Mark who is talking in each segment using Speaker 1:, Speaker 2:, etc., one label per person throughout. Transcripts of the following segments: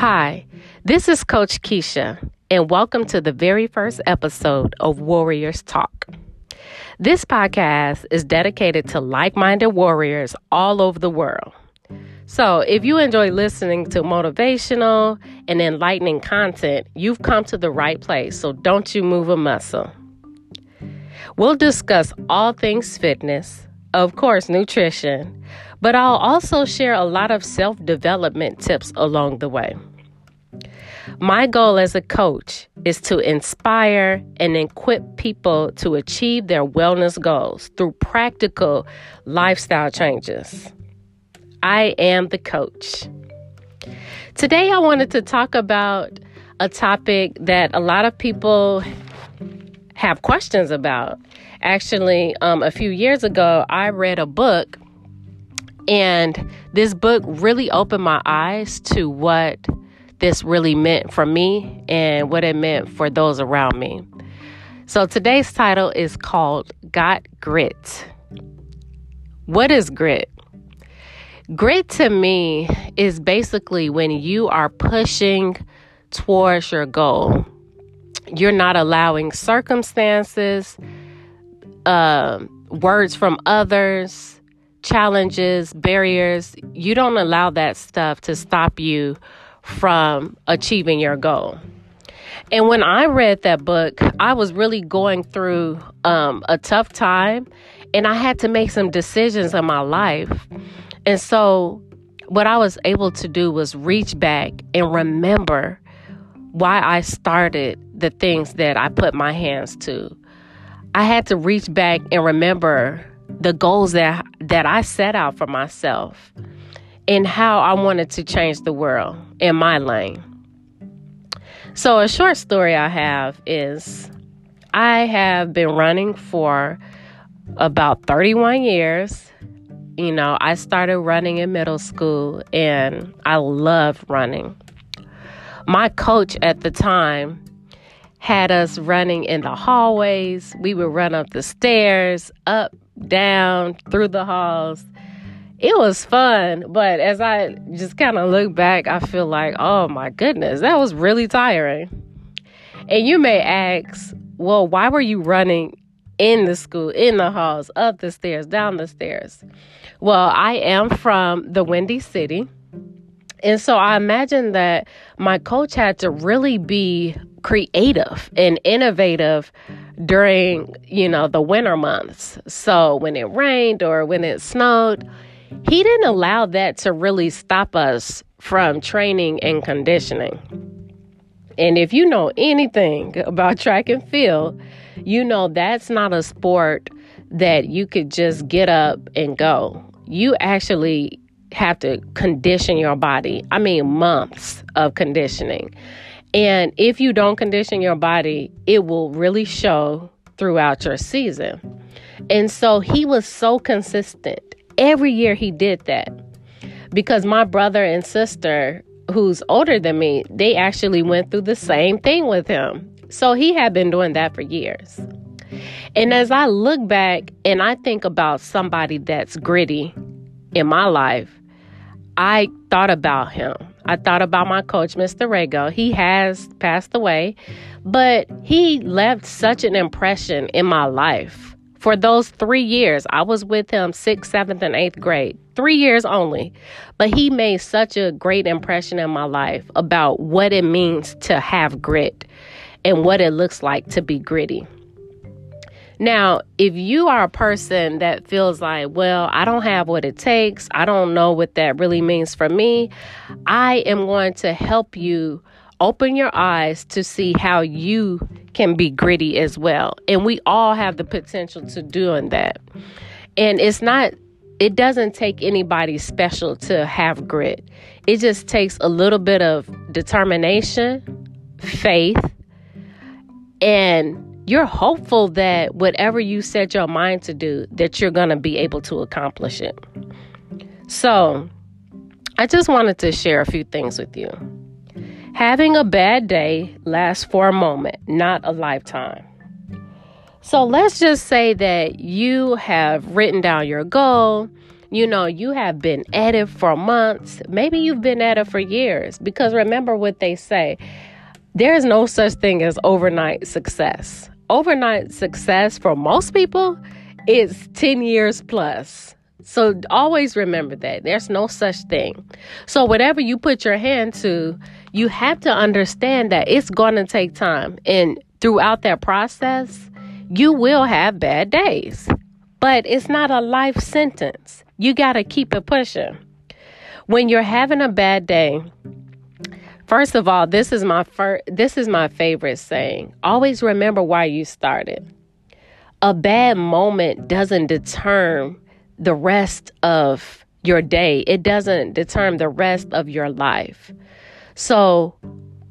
Speaker 1: Hi, this is Coach Keisha, and welcome to the very first episode of Warriors Talk. This podcast is dedicated to like minded warriors all over the world. So, if you enjoy listening to motivational and enlightening content, you've come to the right place, so don't you move a muscle. We'll discuss all things fitness, of course, nutrition, but I'll also share a lot of self development tips along the way. My goal as a coach is to inspire and equip people to achieve their wellness goals through practical lifestyle changes. I am the coach. Today, I wanted to talk about a topic that a lot of people have questions about. Actually, um, a few years ago, I read a book, and this book really opened my eyes to what this really meant for me and what it meant for those around me. So today's title is called Got Grit. What is grit? Grit to me is basically when you are pushing towards your goal. You're not allowing circumstances, uh, words from others, challenges, barriers. You don't allow that stuff to stop you from achieving your goal. And when I read that book, I was really going through um, a tough time and I had to make some decisions in my life. And so, what I was able to do was reach back and remember why I started the things that I put my hands to. I had to reach back and remember the goals that that I set out for myself and how I wanted to change the world in my lane. So, a short story I have is I have been running for about 31 years. You know, I started running in middle school and I love running. My coach at the time had us running in the hallways. We would run up the stairs, up, down, through the halls it was fun, but as I just kind of look back, I feel like, oh my goodness, that was really tiring. And you may ask, well, why were you running in the school, in the halls, up the stairs, down the stairs? Well, I am from the Windy City. And so I imagine that my coach had to really be creative and innovative during, you know, the winter months. So when it rained or when it snowed, he didn't allow that to really stop us from training and conditioning. And if you know anything about track and field, you know that's not a sport that you could just get up and go. You actually have to condition your body. I mean, months of conditioning. And if you don't condition your body, it will really show throughout your season. And so he was so consistent every year he did that. Because my brother and sister who's older than me they actually went through the same thing with him. So he had been doing that for years. And as i look back and i think about somebody that's gritty in my life i thought about him. I thought about my coach mr rego. He has passed away but he left such an impression in my life for those three years. I was with him sixth, seventh, and eighth grade, three years only. But he made such a great impression in my life about what it means to have grit and what it looks like to be gritty. Now, if you are a person that feels like, well, I don't have what it takes, I don't know what that really means for me, I am going to help you open your eyes to see how you can be gritty as well. And we all have the potential to doing that. And it's not it doesn't take anybody special to have grit. It just takes a little bit of determination, faith, and you're hopeful that whatever you set your mind to do that you're going to be able to accomplish it. So, I just wanted to share a few things with you. Having a bad day lasts for a moment, not a lifetime. So let's just say that you have written down your goal, you know, you have been at it for months. Maybe you've been at it for years. Because remember what they say there is no such thing as overnight success. Overnight success for most people is 10 years plus. So always remember that there's no such thing. So whatever you put your hand to, you have to understand that it's going to take time. And throughout that process, you will have bad days. But it's not a life sentence. You got to keep it pushing. When you're having a bad day, first of all, this is my first this is my favorite saying. Always remember why you started. A bad moment doesn't determine the rest of your day. It doesn't determine the rest of your life. So,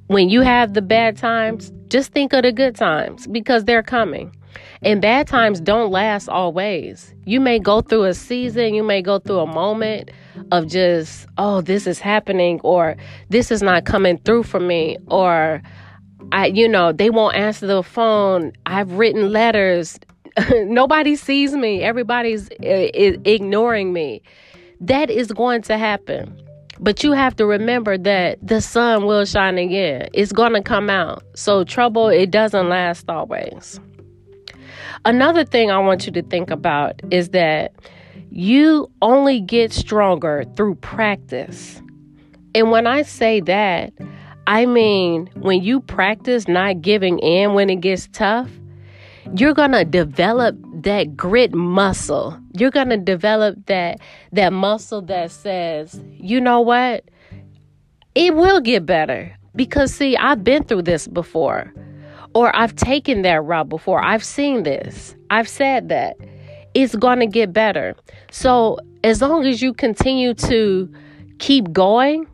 Speaker 1: when you have the bad times, just think of the good times because they're coming. And bad times don't last always. You may go through a season, you may go through a moment of just, oh, this is happening, or this is not coming through for me, or I, you know, they won't answer the phone. I've written letters. Nobody sees me. Everybody's uh, ignoring me. That is going to happen. But you have to remember that the sun will shine again. It's going to come out. So trouble, it doesn't last always. Another thing I want you to think about is that you only get stronger through practice. And when I say that, I mean when you practice not giving in when it gets tough, you're going to develop that grit muscle. You're going to develop that that muscle that says, "You know what? It will get better." Because see, I've been through this before. Or I've taken that route before. I've seen this. I've said that. It's going to get better. So, as long as you continue to keep going,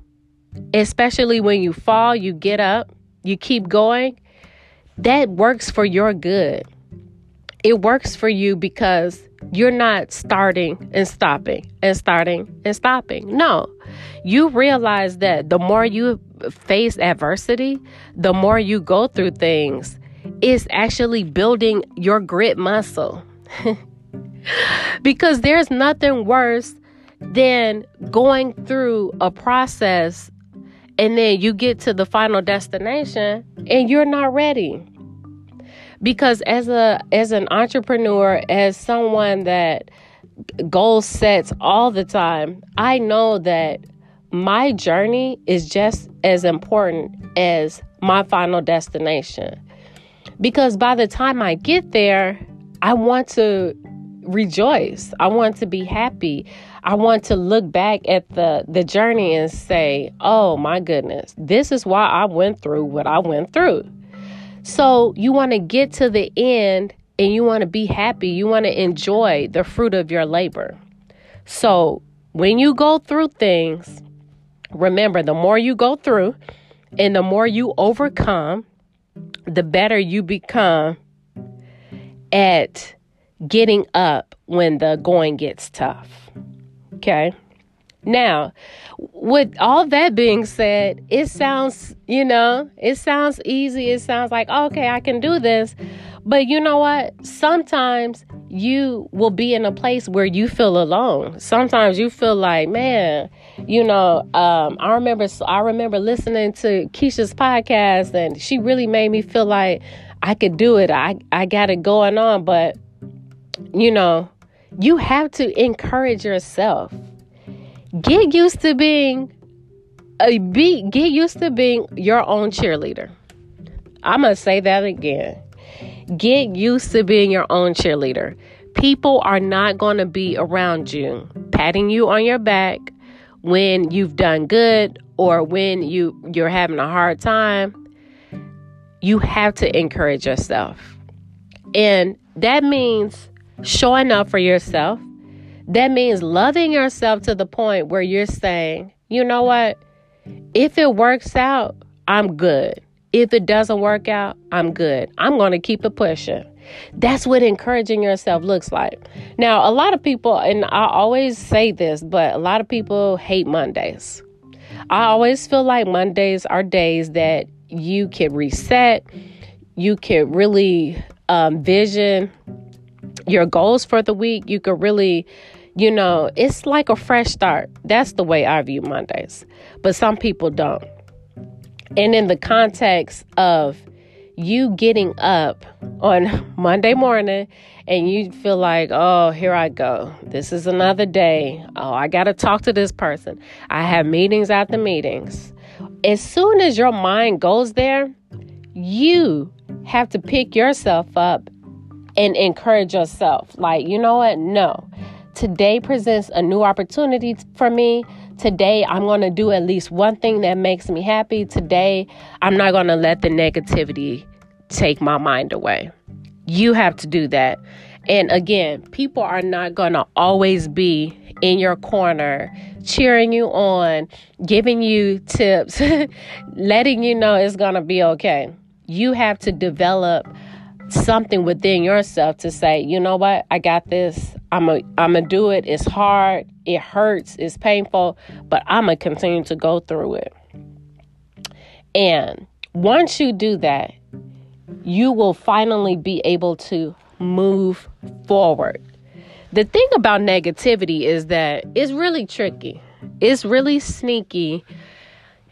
Speaker 1: especially when you fall, you get up, you keep going, that works for your good. It works for you because you're not starting and stopping and starting and stopping. No, you realize that the more you face adversity, the more you go through things, it's actually building your grit muscle. because there's nothing worse than going through a process and then you get to the final destination and you're not ready because as a as an entrepreneur as someone that goal sets all the time i know that my journey is just as important as my final destination. Because by the time I get there, I want to rejoice. I want to be happy. I want to look back at the the journey and say, "Oh my goodness, this is why I went through what I went through." So, you want to get to the end and you want to be happy. You want to enjoy the fruit of your labor. So, when you go through things, Remember, the more you go through and the more you overcome, the better you become at getting up when the going gets tough. Okay? Now, with all that being said, it sounds, you know, it sounds easy. It sounds like, okay, I can do this. But you know what? Sometimes you will be in a place where you feel alone. Sometimes you feel like, man, you know, um, I remember I remember listening to Keisha's podcast and she really made me feel like I could do it. I I got it going on, but you know, you have to encourage yourself. Get used to being a be get used to being your own cheerleader. I'm going to say that again. Get used to being your own cheerleader. People are not going to be around you, patting you on your back when you've done good or when you you're having a hard time. You have to encourage yourself. And that means showing up for yourself. That means loving yourself to the point where you're saying, you know what? If it works out, I'm good. If it doesn't work out, I'm good. I'm going to keep it pushing. That's what encouraging yourself looks like. Now, a lot of people, and I always say this, but a lot of people hate Mondays. I always feel like Mondays are days that you can reset, you can really um, vision your goals for the week. You can really, You know, it's like a fresh start. That's the way I view Mondays. But some people don't. And in the context of you getting up on Monday morning and you feel like, oh, here I go. This is another day. Oh, I got to talk to this person. I have meetings after meetings. As soon as your mind goes there, you have to pick yourself up and encourage yourself. Like, you know what? No. Today presents a new opportunity for me. Today, I'm going to do at least one thing that makes me happy. Today, I'm not going to let the negativity take my mind away. You have to do that. And again, people are not going to always be in your corner, cheering you on, giving you tips, letting you know it's going to be okay. You have to develop something within yourself to say, you know what, I got this. I'm a I'm gonna do it. It's hard, it hurts, it's painful, but I'm gonna continue to go through it. And once you do that, you will finally be able to move forward. The thing about negativity is that it's really tricky. It's really sneaky.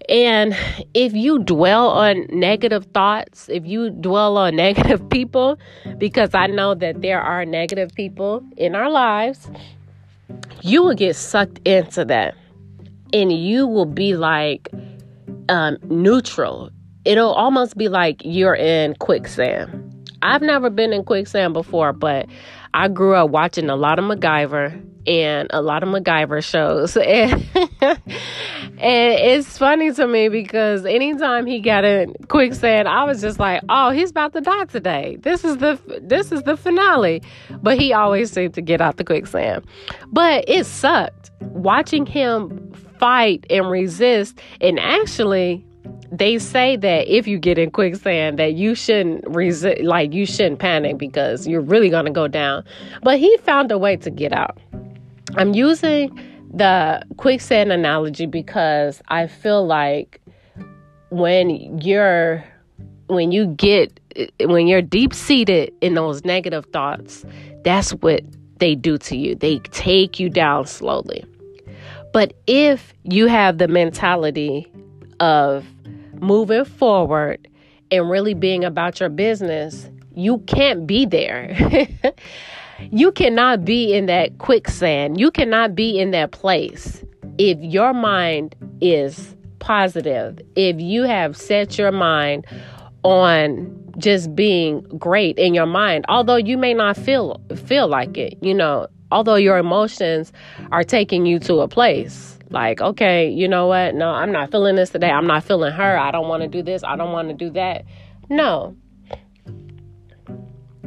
Speaker 1: And if you dwell on negative thoughts, if you dwell on negative people, because I know that there are negative people in our lives, you will get sucked into that. And you will be like um, neutral it'll almost be like you're in quicksand. I've never been in quicksand before, but I grew up watching a lot of MacGyver and a lot of MacGyver shows. And, and it's funny to me because anytime he got in quicksand, I was just like, "Oh, he's about to die today. This is the this is the finale." But he always seemed to get out the quicksand. But it sucked watching him fight and resist and actually they say that if you get in quicksand that you shouldn't resist like you shouldn't panic because you're really going to go down but he found a way to get out i'm using the quicksand analogy because i feel like when you're when you get when you're deep seated in those negative thoughts that's what they do to you they take you down slowly but if you have the mentality of moving forward and really being about your business, you can't be there. you cannot be in that quicksand. You cannot be in that place if your mind is positive, if you have set your mind on just being great in your mind although you may not feel feel like it you know although your emotions are taking you to a place like, okay, you know what? No, I'm not feeling this today. I'm not feeling her. I don't want to do this. I don't want to do that. No.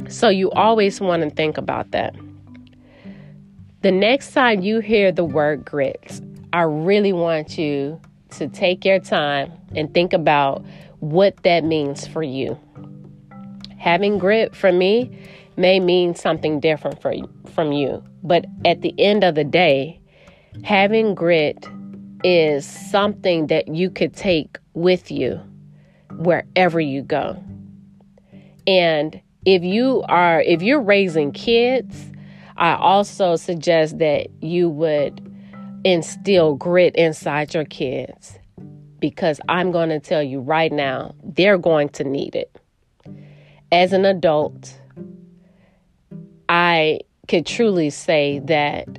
Speaker 1: So you always want to think about that. The next time you hear the word grit, I really want you to take your time and think about what that means for you. Having grit for me may mean something different for you, from you, but at the end of the day, having grit is something that you could take with you wherever you go. And if you are if you're raising kids, I also suggest that you would instill grit inside your kids because I'm going to tell you right now, they're going to need it. As an adult, I could truly say that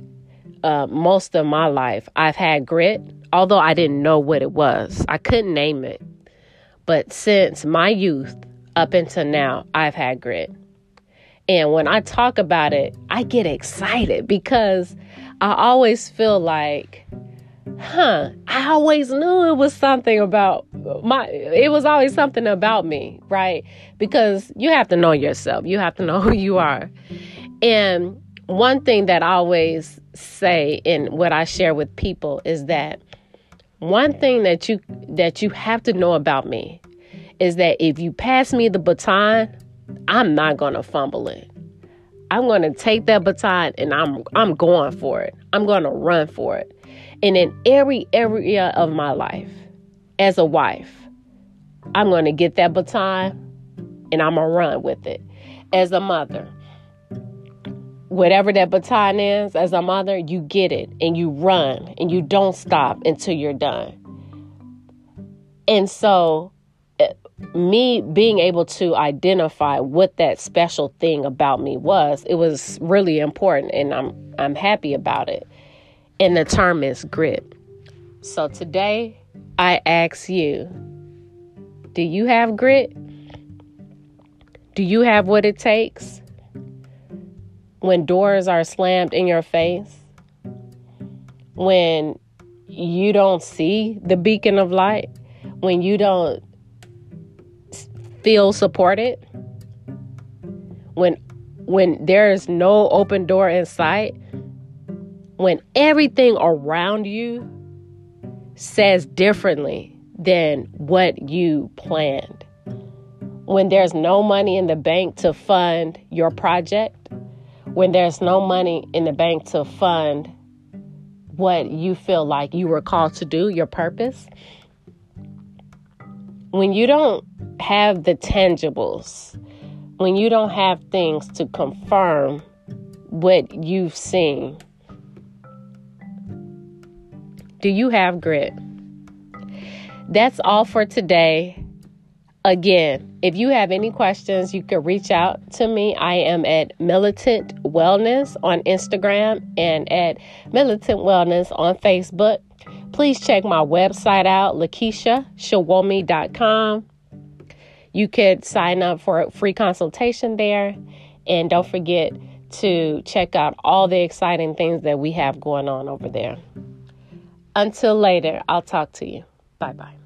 Speaker 1: uh, most of my life, I've had grit, although I didn't know what it was. I couldn't name it. But since my youth up until now, I've had grit. And when I talk about it, I get excited because I always feel like, huh, I always knew it was something about my, it was always something about me, right? Because you have to know yourself, you have to know who you are. And one thing that I always say in what I share with people is that one thing that you that you have to know about me is that if you pass me the baton, I'm not going to fumble it. I'm going to take that baton and I'm I'm going for it. I'm going to run for it. And in every area of my life as a wife, I'm going to get that baton and I'm going to run with it. As a mother, whatever that baton is as a mother, you get it and you run and you don't stop until you're done. And so, me being able to identify what that special thing about me was, it was really important and I'm I'm happy about it. And the term is grit. So today I ask you, do you have grit? Do you have what it takes? when doors are slammed in your face, when you don't see the beacon of light, when you don't feel supported, when when there's no open door in sight, when everything around you says differently than what you planned, when there's no money in the bank to fund your project, when there's no money in the bank to fund what you feel like you were called to do, your purpose, when you don't have the tangibles, when you don't have things to confirm what you've seen, do you have grit? That's all for today. Again, if you have any questions, you can reach out to me. I am at Militant Wellness on Instagram and at Militant Wellness on Facebook. Please check my website out, LakeyshaSowunmi.com. You could sign up for a free consultation there. And don't forget to check out all the exciting things that we have going on over there. Until later, I'll talk to you. Bye bye.